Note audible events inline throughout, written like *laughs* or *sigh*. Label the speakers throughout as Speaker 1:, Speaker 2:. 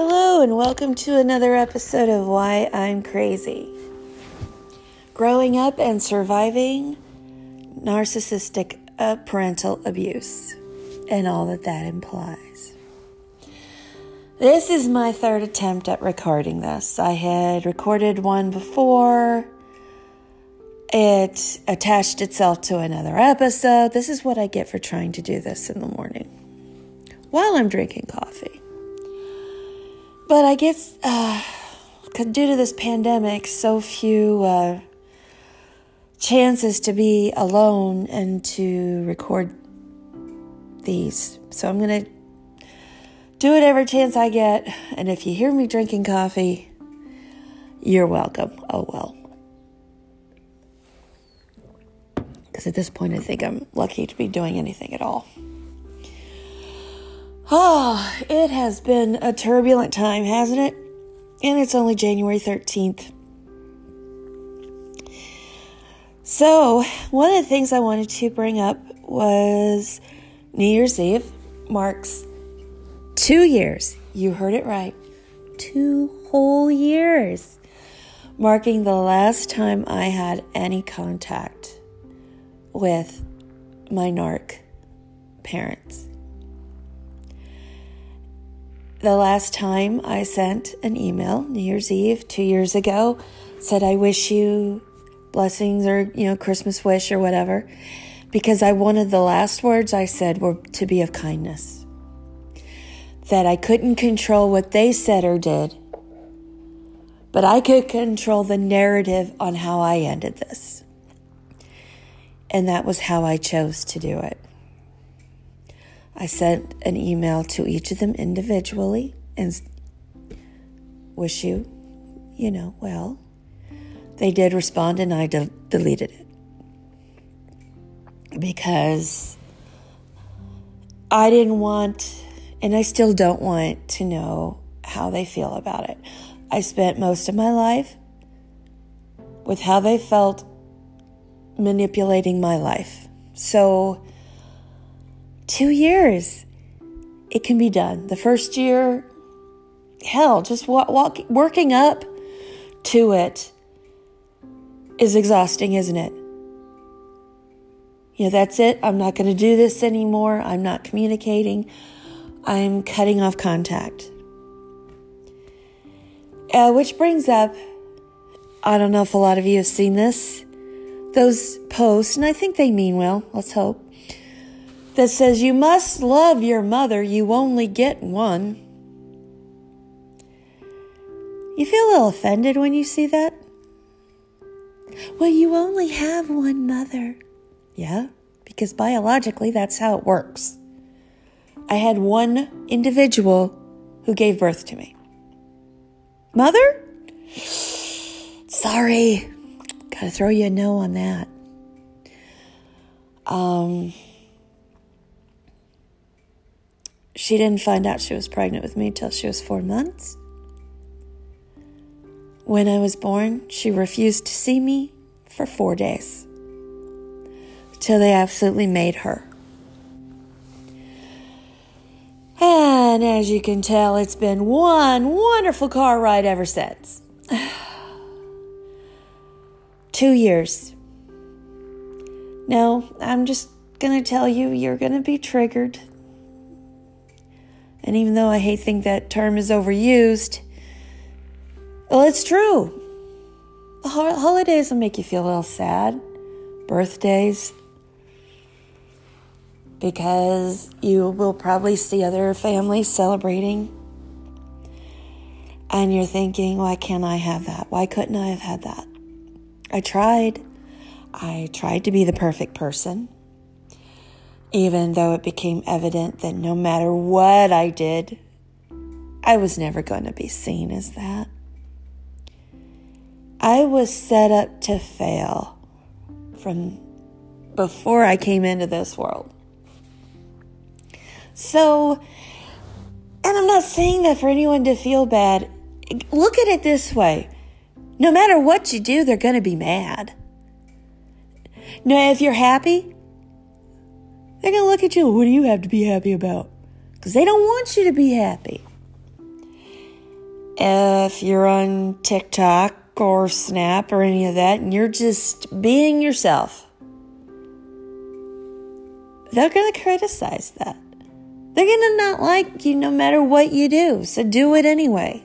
Speaker 1: Hello, and welcome to another episode of Why I'm Crazy. Growing up and surviving narcissistic uh, parental abuse and all that that implies. This is my third attempt at recording this. I had recorded one before. It attached itself to another episode. This is what I get for trying to do this in the morning while I'm drinking coffee. But I guess, uh, due to this pandemic, so few uh, chances to be alone and to record these. So I'm going to do it every chance I get. And if you hear me drinking coffee, you're welcome. Oh well. Because at this point, I think I'm lucky to be doing anything at all. Oh, it has been a turbulent time, hasn't it? And it's only January 13th. So, one of the things I wanted to bring up was New Year's Eve marks two years. You heard it right. Two whole years. Marking the last time I had any contact with my narc parents the last time I sent an email, New Year's Eve, two years ago, said, I wish you blessings or, you know, Christmas wish or whatever, because I wanted the last words I said were to be of kindness. That I couldn't control what they said or did, but I could control the narrative on how I ended this. And that was how I chose to do it. I sent an email to each of them individually and wish you, you know, well. They did respond and I de- deleted it. Because I didn't want, and I still don't want to know how they feel about it. I spent most of my life with how they felt manipulating my life. So, Two years. It can be done. The first year, hell, just walk, walk, working up to it is exhausting, isn't it? Know, that's it. I'm not going to do this anymore. I'm not communicating. I'm cutting off contact. Uh, which brings up, I don't know if a lot of you have seen this, those posts, and I think they mean well, let's hope that says you must love your mother, you only get one. You feel a little offended when you see that? Well, you only have one mother. Yeah, because biologically that's how it works. I had one individual who gave birth to me. Mother? Sorry. Gotta throw you a no on that. Um, She didn't find out she was pregnant with me till she was four months. When I was born, she refused to see me for four days till they absolutely made her. And as you can tell, it's been one wonderful car ride ever since. *sighs* Two years. Now, I'm just going to tell you, you're going to be triggered. And even though I hate think that term is overused, well, it's true. Holidays will make you feel a little sad. Birthdays, because you will probably see other families celebrating. And you're thinking, why can't I have that? Why couldn't I have had that? I tried. I tried to be the perfect person even though it became evident that no matter what I did, I was never going to be seen as that. I was set up to fail from before I came into this world. So, and I'm not saying that for anyone to feel bad. Look at it this way no matter what you do, they're going to be mad. Now, if you're happy, they're going to look at you. What do you have to be happy about? Because they don't want you to be happy. if you're on TikTok or Snap or any of that and you're just being yourself, they're going to criticize that. They're going to not like you no matter what you do. So do it anyway.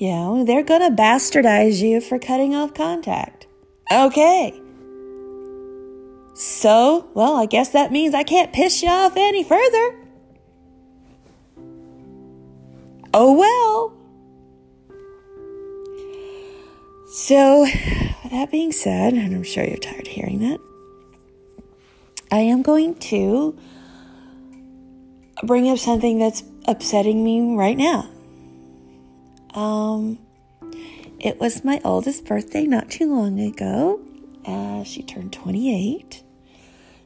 Speaker 1: Know, they're going to bastardize you for cutting off contact. Okay. So, well, I guess that means I can't piss you off any further. Oh well. So, that being said, and I'm sure you're tired of hearing that, I am going to bring up something that's upsetting me right now. Um, it was my oldest birthday not too long ago. Uh, she turned 28.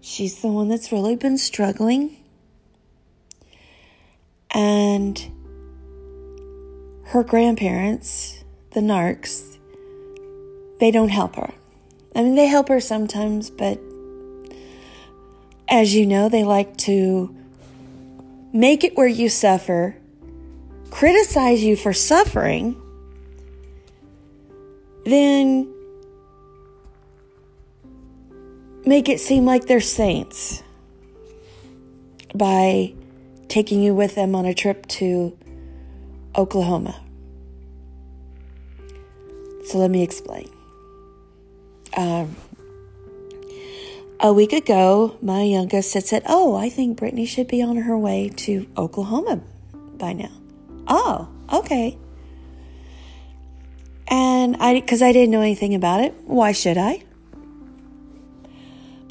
Speaker 1: She's the one that's really been struggling. And her grandparents, the Narcs, they don't help her. I mean, they help her sometimes, but as you know, they like to make it where you suffer, criticize you for suffering, then make it seem like they're saints by taking you with them on a trip to Oklahoma. So let me explain. Um, a week ago, my youngest had said, Oh, I think Brittany should be on her way to Oklahoma by now. Oh, okay. And I, because I didn't know anything about it, why should I?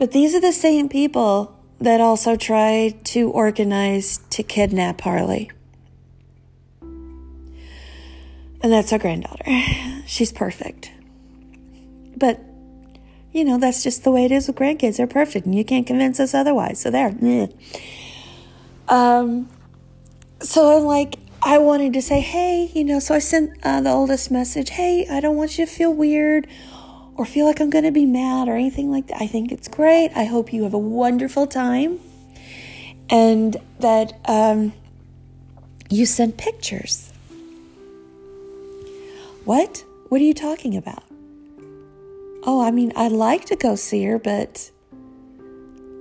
Speaker 1: But these are the same people that also tried to organize to kidnap Harley. And that's our granddaughter. She's perfect. But, you know, that's just the way it is with grandkids. They're perfect, and you can't convince us otherwise. So there. Um, so I'm like, I wanted to say, hey, you know, so I sent uh, the oldest message, hey, I don't want you to feel weird or feel like I'm going to be mad or anything like that. I think it's great. I hope you have a wonderful time and that um, you send pictures. What? What are you talking about? Oh, I mean, I'd like to go see her, but,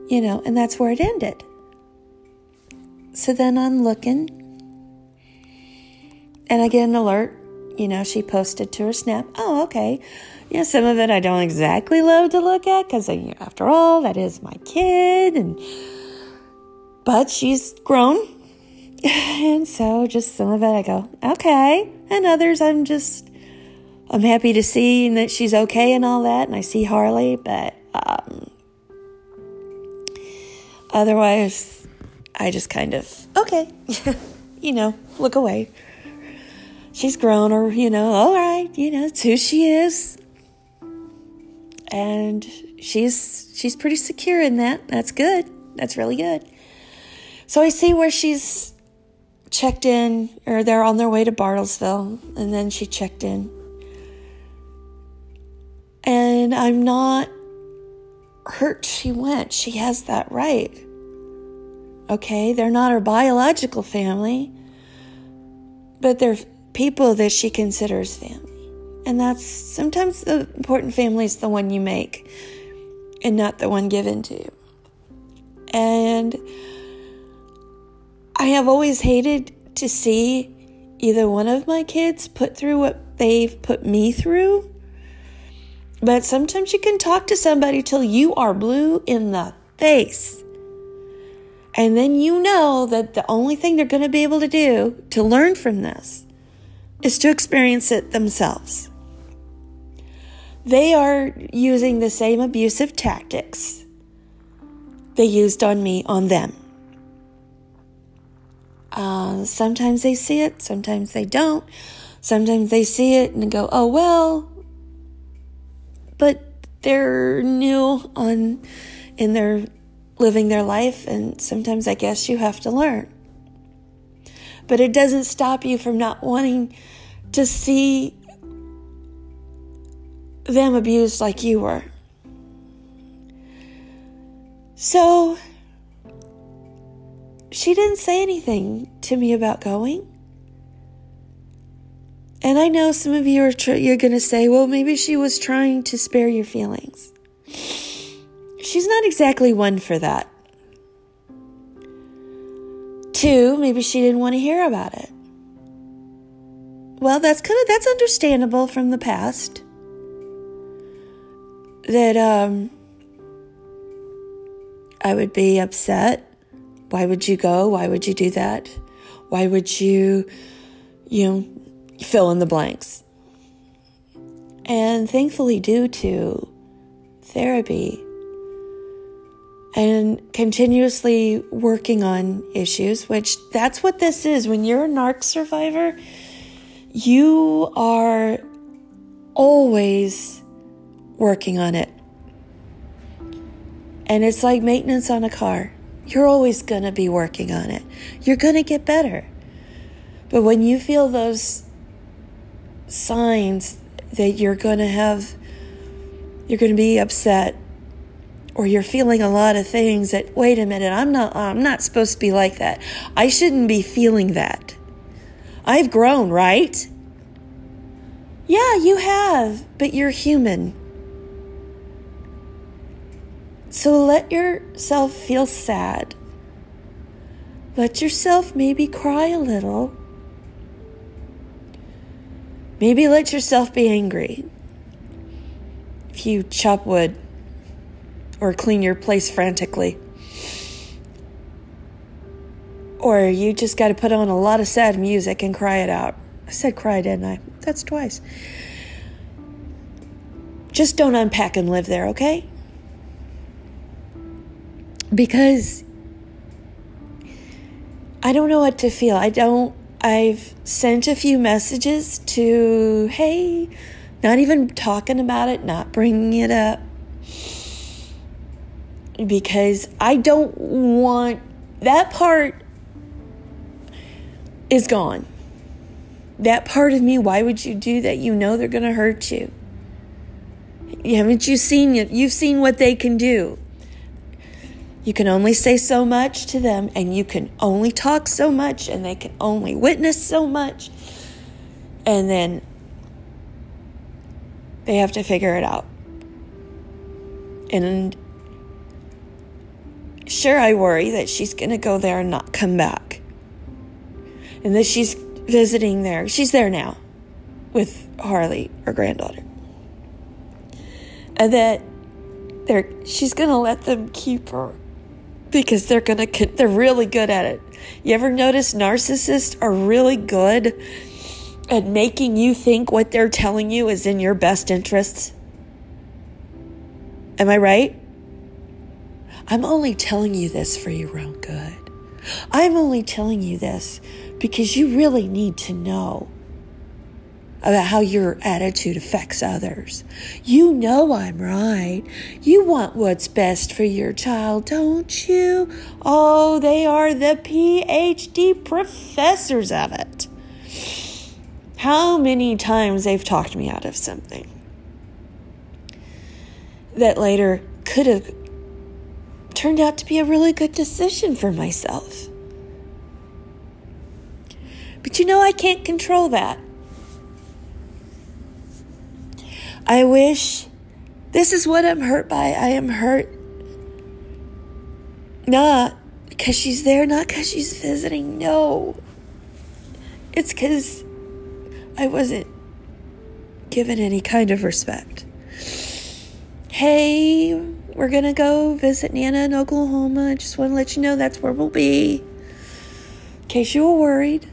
Speaker 1: you know, and that's where it ended. So then I'm looking and I get an alert. You know, she posted to her snap. Oh, okay you know, some of it I don't exactly love to look at because, you know, after all, that is my kid, and but she's grown, *laughs* and so just some of it I go okay, and others I'm just I'm happy to see that she's okay and all that, and I see Harley, but um, otherwise, I just kind of okay, *laughs* you know, look away. She's grown or you know all right you know it's who she is and she's she's pretty secure in that. That's good. That's really good. So I see where she's checked in, or they're on their way to Bartlesville, and then she checked in. And I'm not hurt she went. She has that right. Okay, they're not her biological family, but they're people that she considers family. And that's sometimes the important family is the one you make and not the one given to. And I have always hated to see either one of my kids put through what they've put me through. But sometimes you can talk to somebody till you are blue in the face. And then you know that the only thing they're going to be able to do to learn from this is to experience it themselves. They are using the same abusive tactics they used on me on them. Uh, sometimes they see it, sometimes they don't. Sometimes they see it and go, oh, well, but they're new on in their living their life, and sometimes I guess you have to learn. But it doesn't stop you from not wanting to see them abused like you were. So she didn't say anything to me about going. And I know some of you are tr- you're going to say, "Well, maybe she was trying to spare your feelings." She's not exactly one for that. Two, maybe she didn't want to hear about it. Well, that's kind of that's understandable from the past. That um I would be upset. Why would you go? Why would you do that? Why would you you know fill in the blanks? And thankfully due to therapy and continuously working on issues, which that's what this is. When you're a narc survivor, you are always working on it. And it's like maintenance on a car. You're always going to be working on it. You're going to get better. But when you feel those signs that you're going to have, you're going to be upset, or you're feeling a lot of things that wait a minute i'm not i'm not supposed to be like that i shouldn't be feeling that i've grown right yeah you have but you're human so let yourself feel sad let yourself maybe cry a little maybe let yourself be angry if you chop wood or clean your place frantically. Or you just got to put on a lot of sad music and cry it out. I said cry, didn't I? That's twice. Just don't unpack and live there, okay? Because I don't know what to feel. I don't. I've sent a few messages to, hey, not even talking about it, not bringing it up because I don't want that part is gone. That part of me, why would you do that? You know they're going to hurt you. Haven't you seen it? You've seen what they can do. You can only say so much to them, and you can only talk so much, and they can only witness so much. And then they have to figure it out. And Sure, I worry that she's going to go there and not come back. And that she's visiting there. She's there now with Harley, her granddaughter. And that they're she's going to let them keep her because they're to they're really good at it. You ever notice narcissists are really good at making you think what they're telling you is in your best interests? Am I right? I'm only telling you this for your own good. I'm only telling you this because you really need to know about how your attitude affects others. You know I'm right. You want what's best for your child, don't you? Oh, they are the PhD professors of it. How many times they've talked me out of something that later could have turned out to be a really good decision for myself. But you know, I can't control that. I wish this is what I'm hurt by. I am hurt not because she's there, not because she's visiting. No. It's because I wasn't given any kind of respect. Hey, we're going to go visit Nana in Oklahoma. I just want to let you know that's where we'll be. In case you were worried.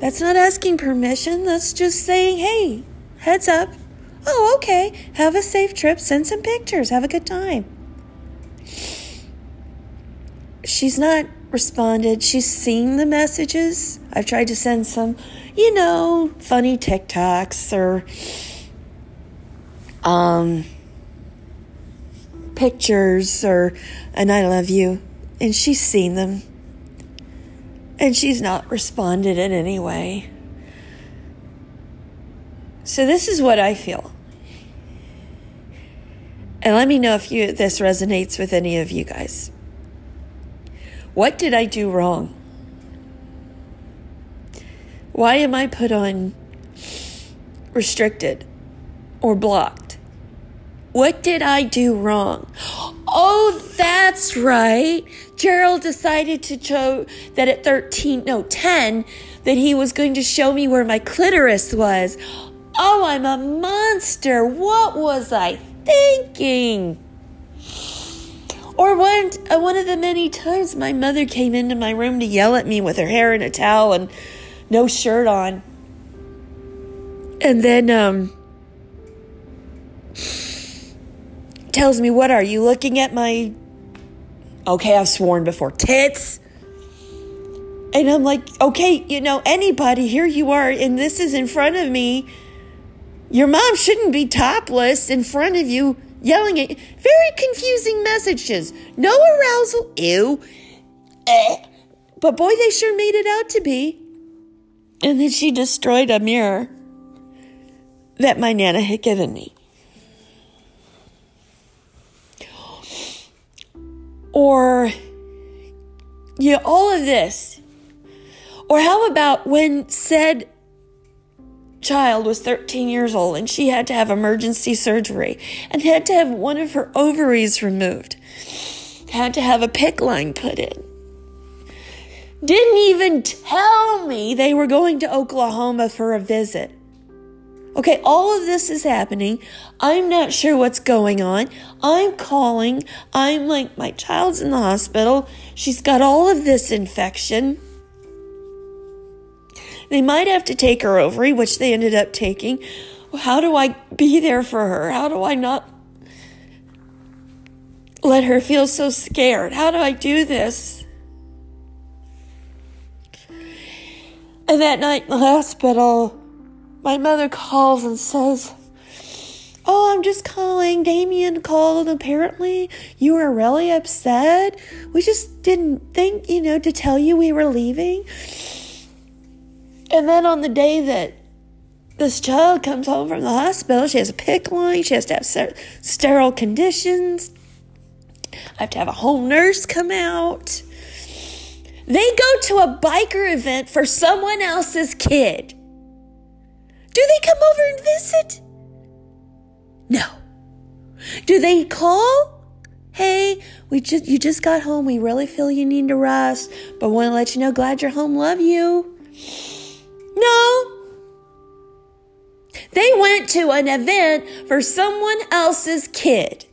Speaker 1: That's not asking permission. That's just saying, hey, heads up. Oh, okay. Have a safe trip. Send some pictures. Have a good time. She's not responded. She's seen the messages. I've tried to send some, you know, funny TikToks or um pictures or and I love you and she's seen them and she's not responded in any way. So this is what I feel. And let me know if you this resonates with any of you guys. What did I do wrong? Why am I put on restricted or blocked? What did I do wrong? Oh, that's right. Gerald decided to show that at 13, no, 10, that he was going to show me where my clitoris was. Oh, I'm a monster. What was I thinking? Or one, uh, one of the many times my mother came into my room to yell at me with her hair in a towel and no shirt on. And then, um, tells me, What are you looking at my. Okay, I've sworn before. Tits! And I'm like, Okay, you know, anybody, here you are, and this is in front of me. Your mom shouldn't be topless in front of you yelling at very confusing messages. No arousal, ew. Eh. But boy, they sure made it out to be. And then she destroyed a mirror that my Nana had given me. Or, yeah, all of this. Or how about when said child was 13 years old and she had to have emergency surgery and had to have one of her ovaries removed, had to have a PICC line put in. Didn't even tell me they were going to Oklahoma for a visit. Okay, all of this is happening. I'm not sure what's going on. I'm calling. I'm like, my child's in the hospital. She's got all of this infection. They might have to take her ovary, which they ended up taking. How do I be there for her? How do I not let her feel so scared? How do I do this? And that night in the hospital, my mother calls and says, Oh, I'm just calling. Damien called. Apparently, you were really upset. We just didn't think, you know, to tell you we were leaving. And then on the day that this child comes home from the hospital, she has a PICC line, she has to have ser- sterile conditions. I have to have a home nurse come out. They go to a biker event for someone else's kid. Do they come over and visit? No. Do they call? Hey, we just you just got home. We really feel you need to rest, but want to let you know glad you're home. Love you. No. They went to an event for someone else's kid.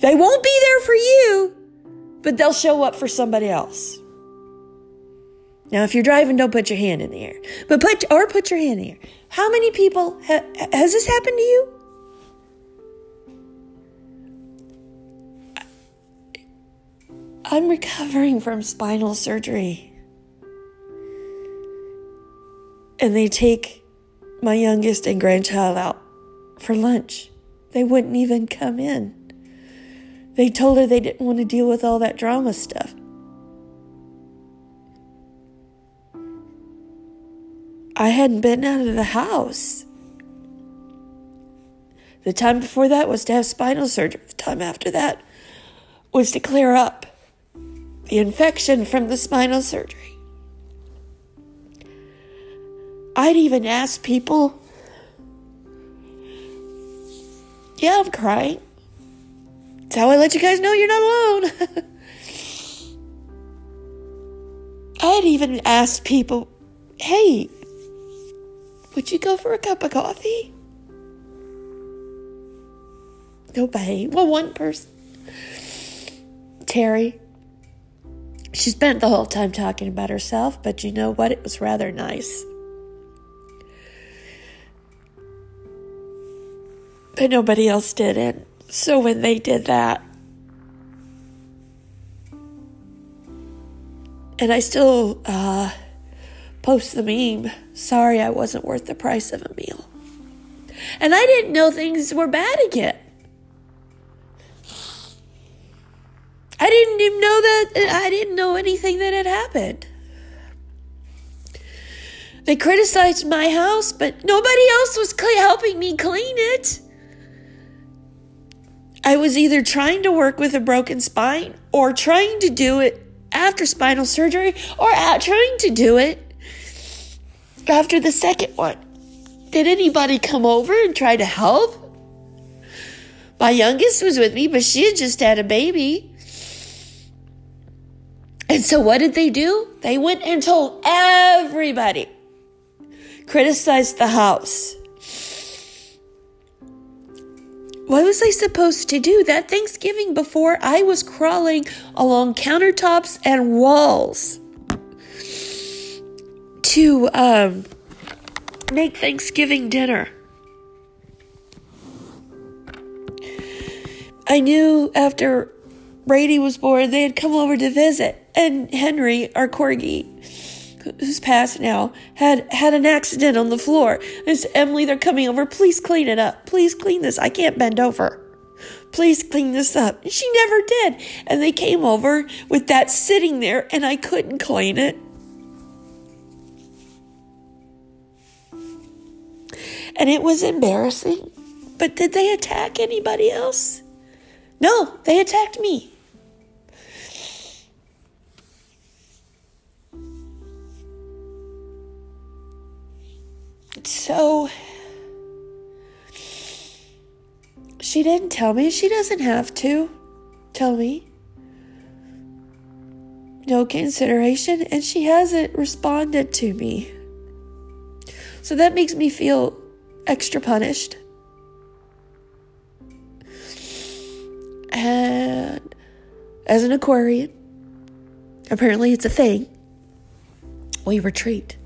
Speaker 1: They won't be there for you, but they'll show up for somebody else. Now, if you're driving, don't put your hand in the air, but put or put your hand in the air. How many people ha, has this happened to you? I'm recovering from spinal surgery. And they take my youngest and grandchild out for lunch. They wouldn't even come in. They told her they didn't want to deal with all that drama stuff. I hadn't been out of the house. The time before that was to have spinal surgery. The time after that was to clear up the infection from the spinal surgery. I'd even ask people, Yeah, I'm crying. It's how I let you guys know you're not alone. *laughs* I'd even ask people, Hey, would you go for a cup of coffee? Nobody. Well, one person. Terry. She spent the whole time talking about herself, but you know what? It was rather nice. But nobody else did it. So when they did that, and I still uh, post the meme, sorry I wasn't worth the price of a meal. And I didn't know things were bad again. I didn't even know that, I didn't know anything that had happened. They criticized my house, but nobody else was helping me clean it. I was either trying to work with a broken spine or trying to do it after spinal surgery or trying to do it after the second one. Did anybody come over and try to help? My youngest was with me, but she had just had a baby. And so what did they do? They went and told everybody, criticized the house. What was I supposed to do that Thanksgiving before I was crawling along countertops and walls to um, make Thanksgiving dinner? I knew after Brady was born, they had come over to visit, and Henry, our corgi, who's passed now, had had an accident on the floor. I said, Emily, they're coming over. Please clean it up. Please clean this. I can't bend over. Please clean this up. And she never did. And they came over with that sitting there, and I couldn't clean it. And it was embarrassing. But did they attack anybody else? No, they attacked me. So she didn't tell me. She doesn't have to tell me. No consideration, and she hasn't responded to me. So that makes me feel extra punished. And as an Aquarian, apparently it's a thing, we retreat.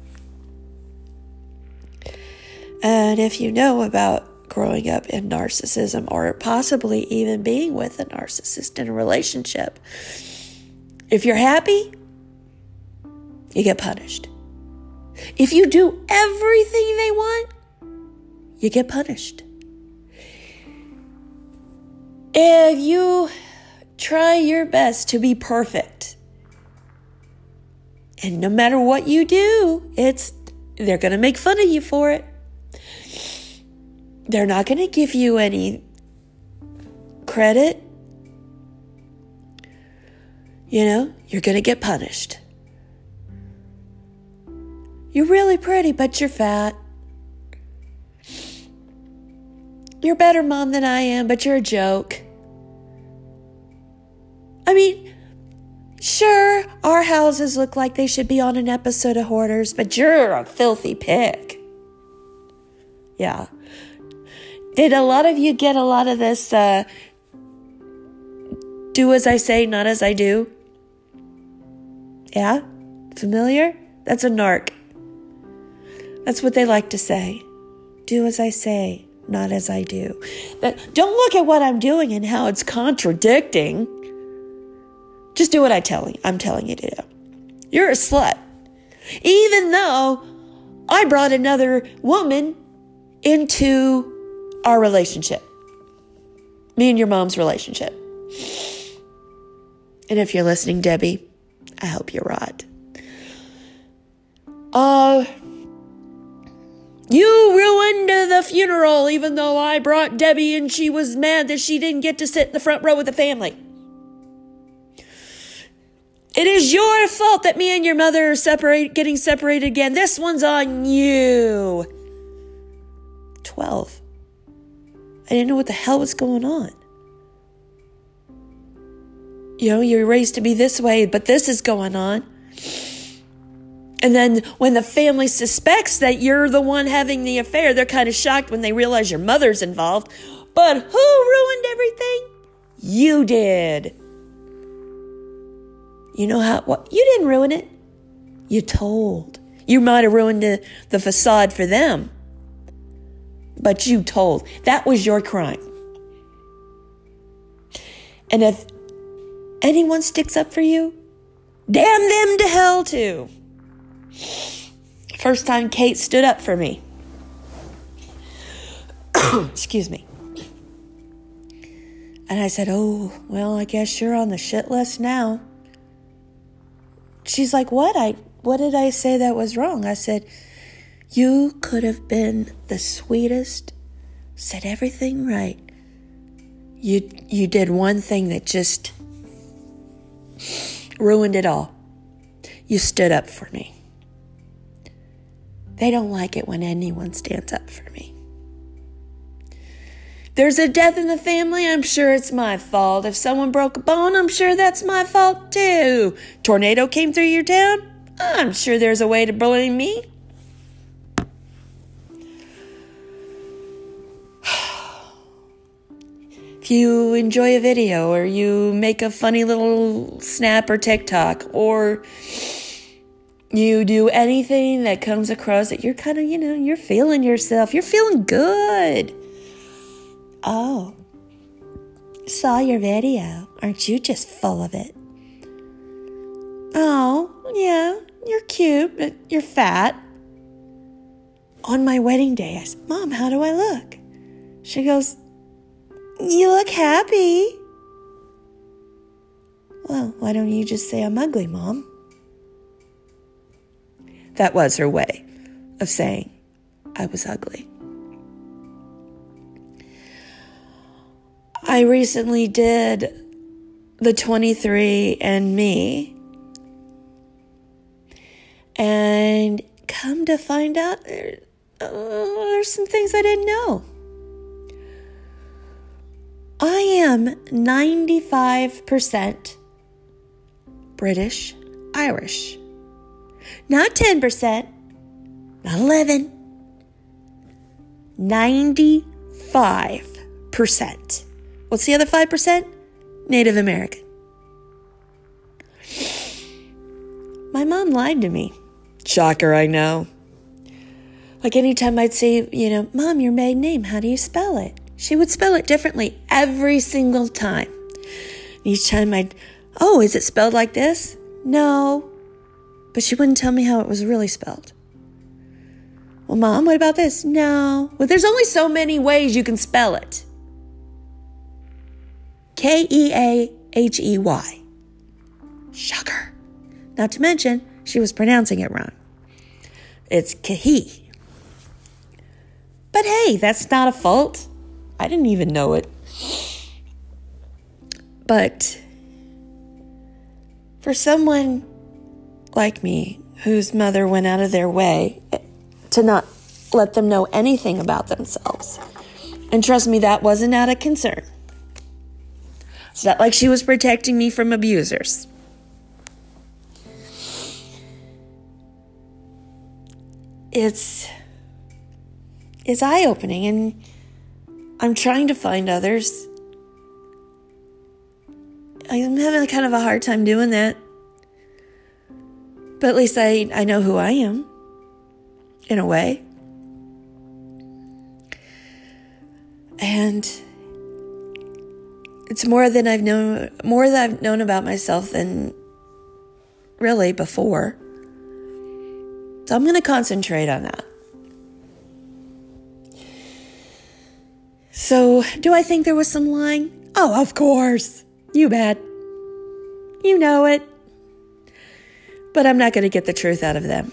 Speaker 1: And if you know about growing up in narcissism or possibly even being with a narcissist in a relationship, if you're happy, you get punished. If you do everything they want, you get punished. If you try your best to be perfect, and no matter what you do, it's they're going to make fun of you for it. They're not going to give you any credit. You know, you're going to get punished. You're really pretty, but you're fat. You're a better mom than I am, but you're a joke. I mean, sure, our houses look like they should be on an episode of Hoarders, but you're a filthy pig. Yeah. Did a lot of you get a lot of this uh, do as I say, not as I do? Yeah? Familiar? That's a narc. That's what they like to say. Do as I say, not as I do. But don't look at what I'm doing and how it's contradicting. Just do what I tell you. I'm telling you to do. You're a slut. Even though I brought another woman into our relationship. Me and your mom's relationship. And if you're listening, Debbie, I hope you're right. Uh, you ruined the funeral, even though I brought Debbie and she was mad that she didn't get to sit in the front row with the family. It is your fault that me and your mother are separate, getting separated again. This one's on you. 12. I didn't know what the hell was going on. You know, you're raised to be this way, but this is going on. And then when the family suspects that you're the one having the affair, they're kind of shocked when they realize your mother's involved. But who ruined everything? You did. You know how, what? You didn't ruin it. You told. You might have ruined the, the facade for them, but you told. That was your crime. And if anyone sticks up for you, damn them to hell too. First time Kate stood up for me. *coughs* Excuse me. And I said, Oh, well, I guess you're on the shit list now. She's like, What? I what did I say that was wrong? I said, You could have been the sweetest, said everything right. You you did one thing that just ruined it all. You stood up for me. They don't like it when anyone stands up for me. There's a death in the family, I'm sure it's my fault. If someone broke a bone, I'm sure that's my fault too. Tornado came through your town, I'm sure there's a way to blame me. If you enjoy a video or you make a funny little snap or TikTok or you do anything that comes across that you're kind of, you know, you're feeling yourself, you're feeling good. Oh, saw your video. Aren't you just full of it? Oh, yeah, you're cute, but you're fat. On my wedding day, I said, Mom, how do I look? She goes, You look happy. Well, why don't you just say I'm ugly, Mom? That was her way of saying I was ugly. I recently did the 23andMe. And come to find out, uh, there's some things I didn't know. I am 95% British Irish. Not 10%, not 11, 95%. What's the other 5%? Native American. My mom lied to me. Shocker, I know. Like anytime I'd say, you know, Mom, your maiden name, how do you spell it? She would spell it differently every single time. Each time I'd, oh, is it spelled like this? No. But she wouldn't tell me how it was really spelled. Well, Mom, what about this? No. Well, there's only so many ways you can spell it. K E A H E Y. Shocker. Not to mention, she was pronouncing it wrong. It's Kahi. But hey, that's not a fault. I didn't even know it. But for someone like me, whose mother went out of their way to not let them know anything about themselves, and trust me, that wasn't out of concern. It's not like she was protecting me from abusers. It's it's eye-opening and I'm trying to find others. I'm having kind of a hard time doing that. But at least I, I know who I am, in a way. And it's more than I've known more that I've known about myself than really before. So I'm going to concentrate on that. So, do I think there was some lying? Oh, of course. You bet. You know it. But I'm not going to get the truth out of them.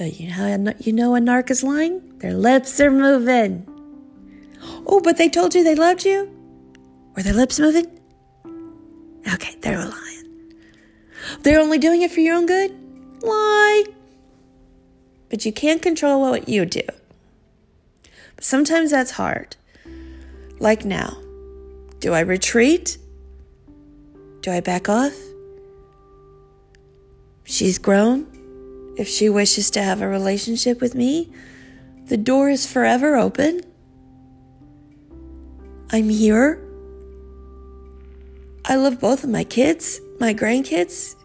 Speaker 1: Uh, you know how you know a narc is lying? Their lips are moving. Oh, but they told you they loved you? Were their lips moving? Okay, they were lying. They're only doing it for your own good? Lie. But you can't control what you do. Sometimes that's hard. Like now. Do I retreat? Do I back off? She's grown. If she wishes to have a relationship with me, the door is forever open. I'm here. I love both of my kids, my grandkids.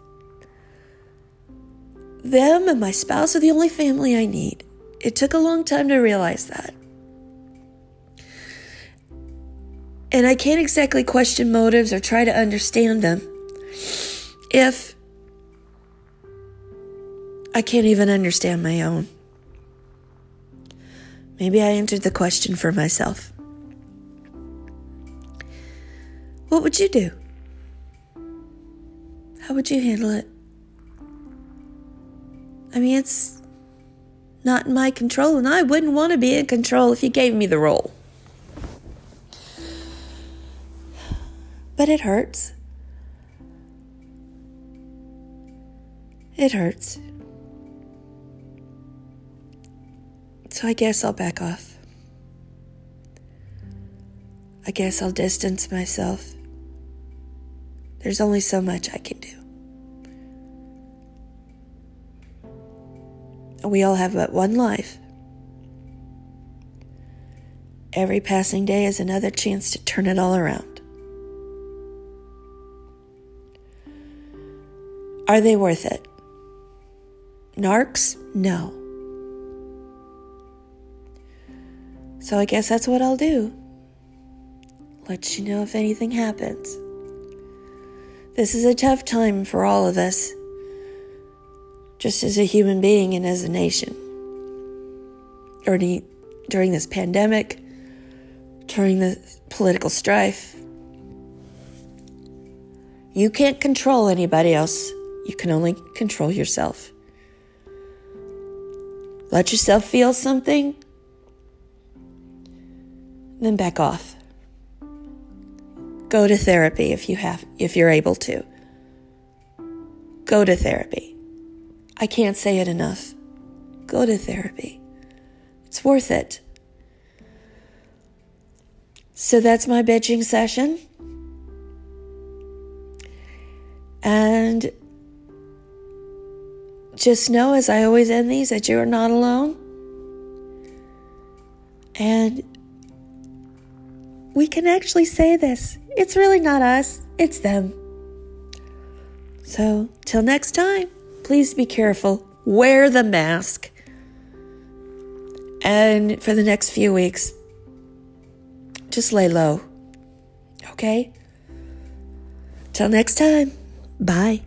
Speaker 1: Them and my spouse are the only family I need. It took a long time to realize that. And I can't exactly question motives or try to understand them if I can't even understand my own. Maybe I answered the question for myself. What would you do? How would you handle it? I mean, it's not in my control, and I wouldn't want to be in control if you gave me the role. But it hurts. It hurts. So I guess I'll back off. I guess I'll distance myself. There's only so much I can do. We all have but one life. Every passing day is another chance to turn it all around. Are they worth it? Narcs? No. So I guess that's what I'll do. Let you know if anything happens. This is a tough time for all of us, just as a human being and as a nation. During, during this pandemic, during the political strife, you can't control anybody else. You can only control yourself. Let yourself feel something, then back off. Go to therapy if you have if you're able to. Go to therapy. I can't say it enough. Go to therapy. It's worth it. So that's my bitching session. Just know, as I always end these, that you are not alone. And we can actually say this it's really not us, it's them. So, till next time, please be careful. Wear the mask. And for the next few weeks, just lay low. Okay? Till next time, bye.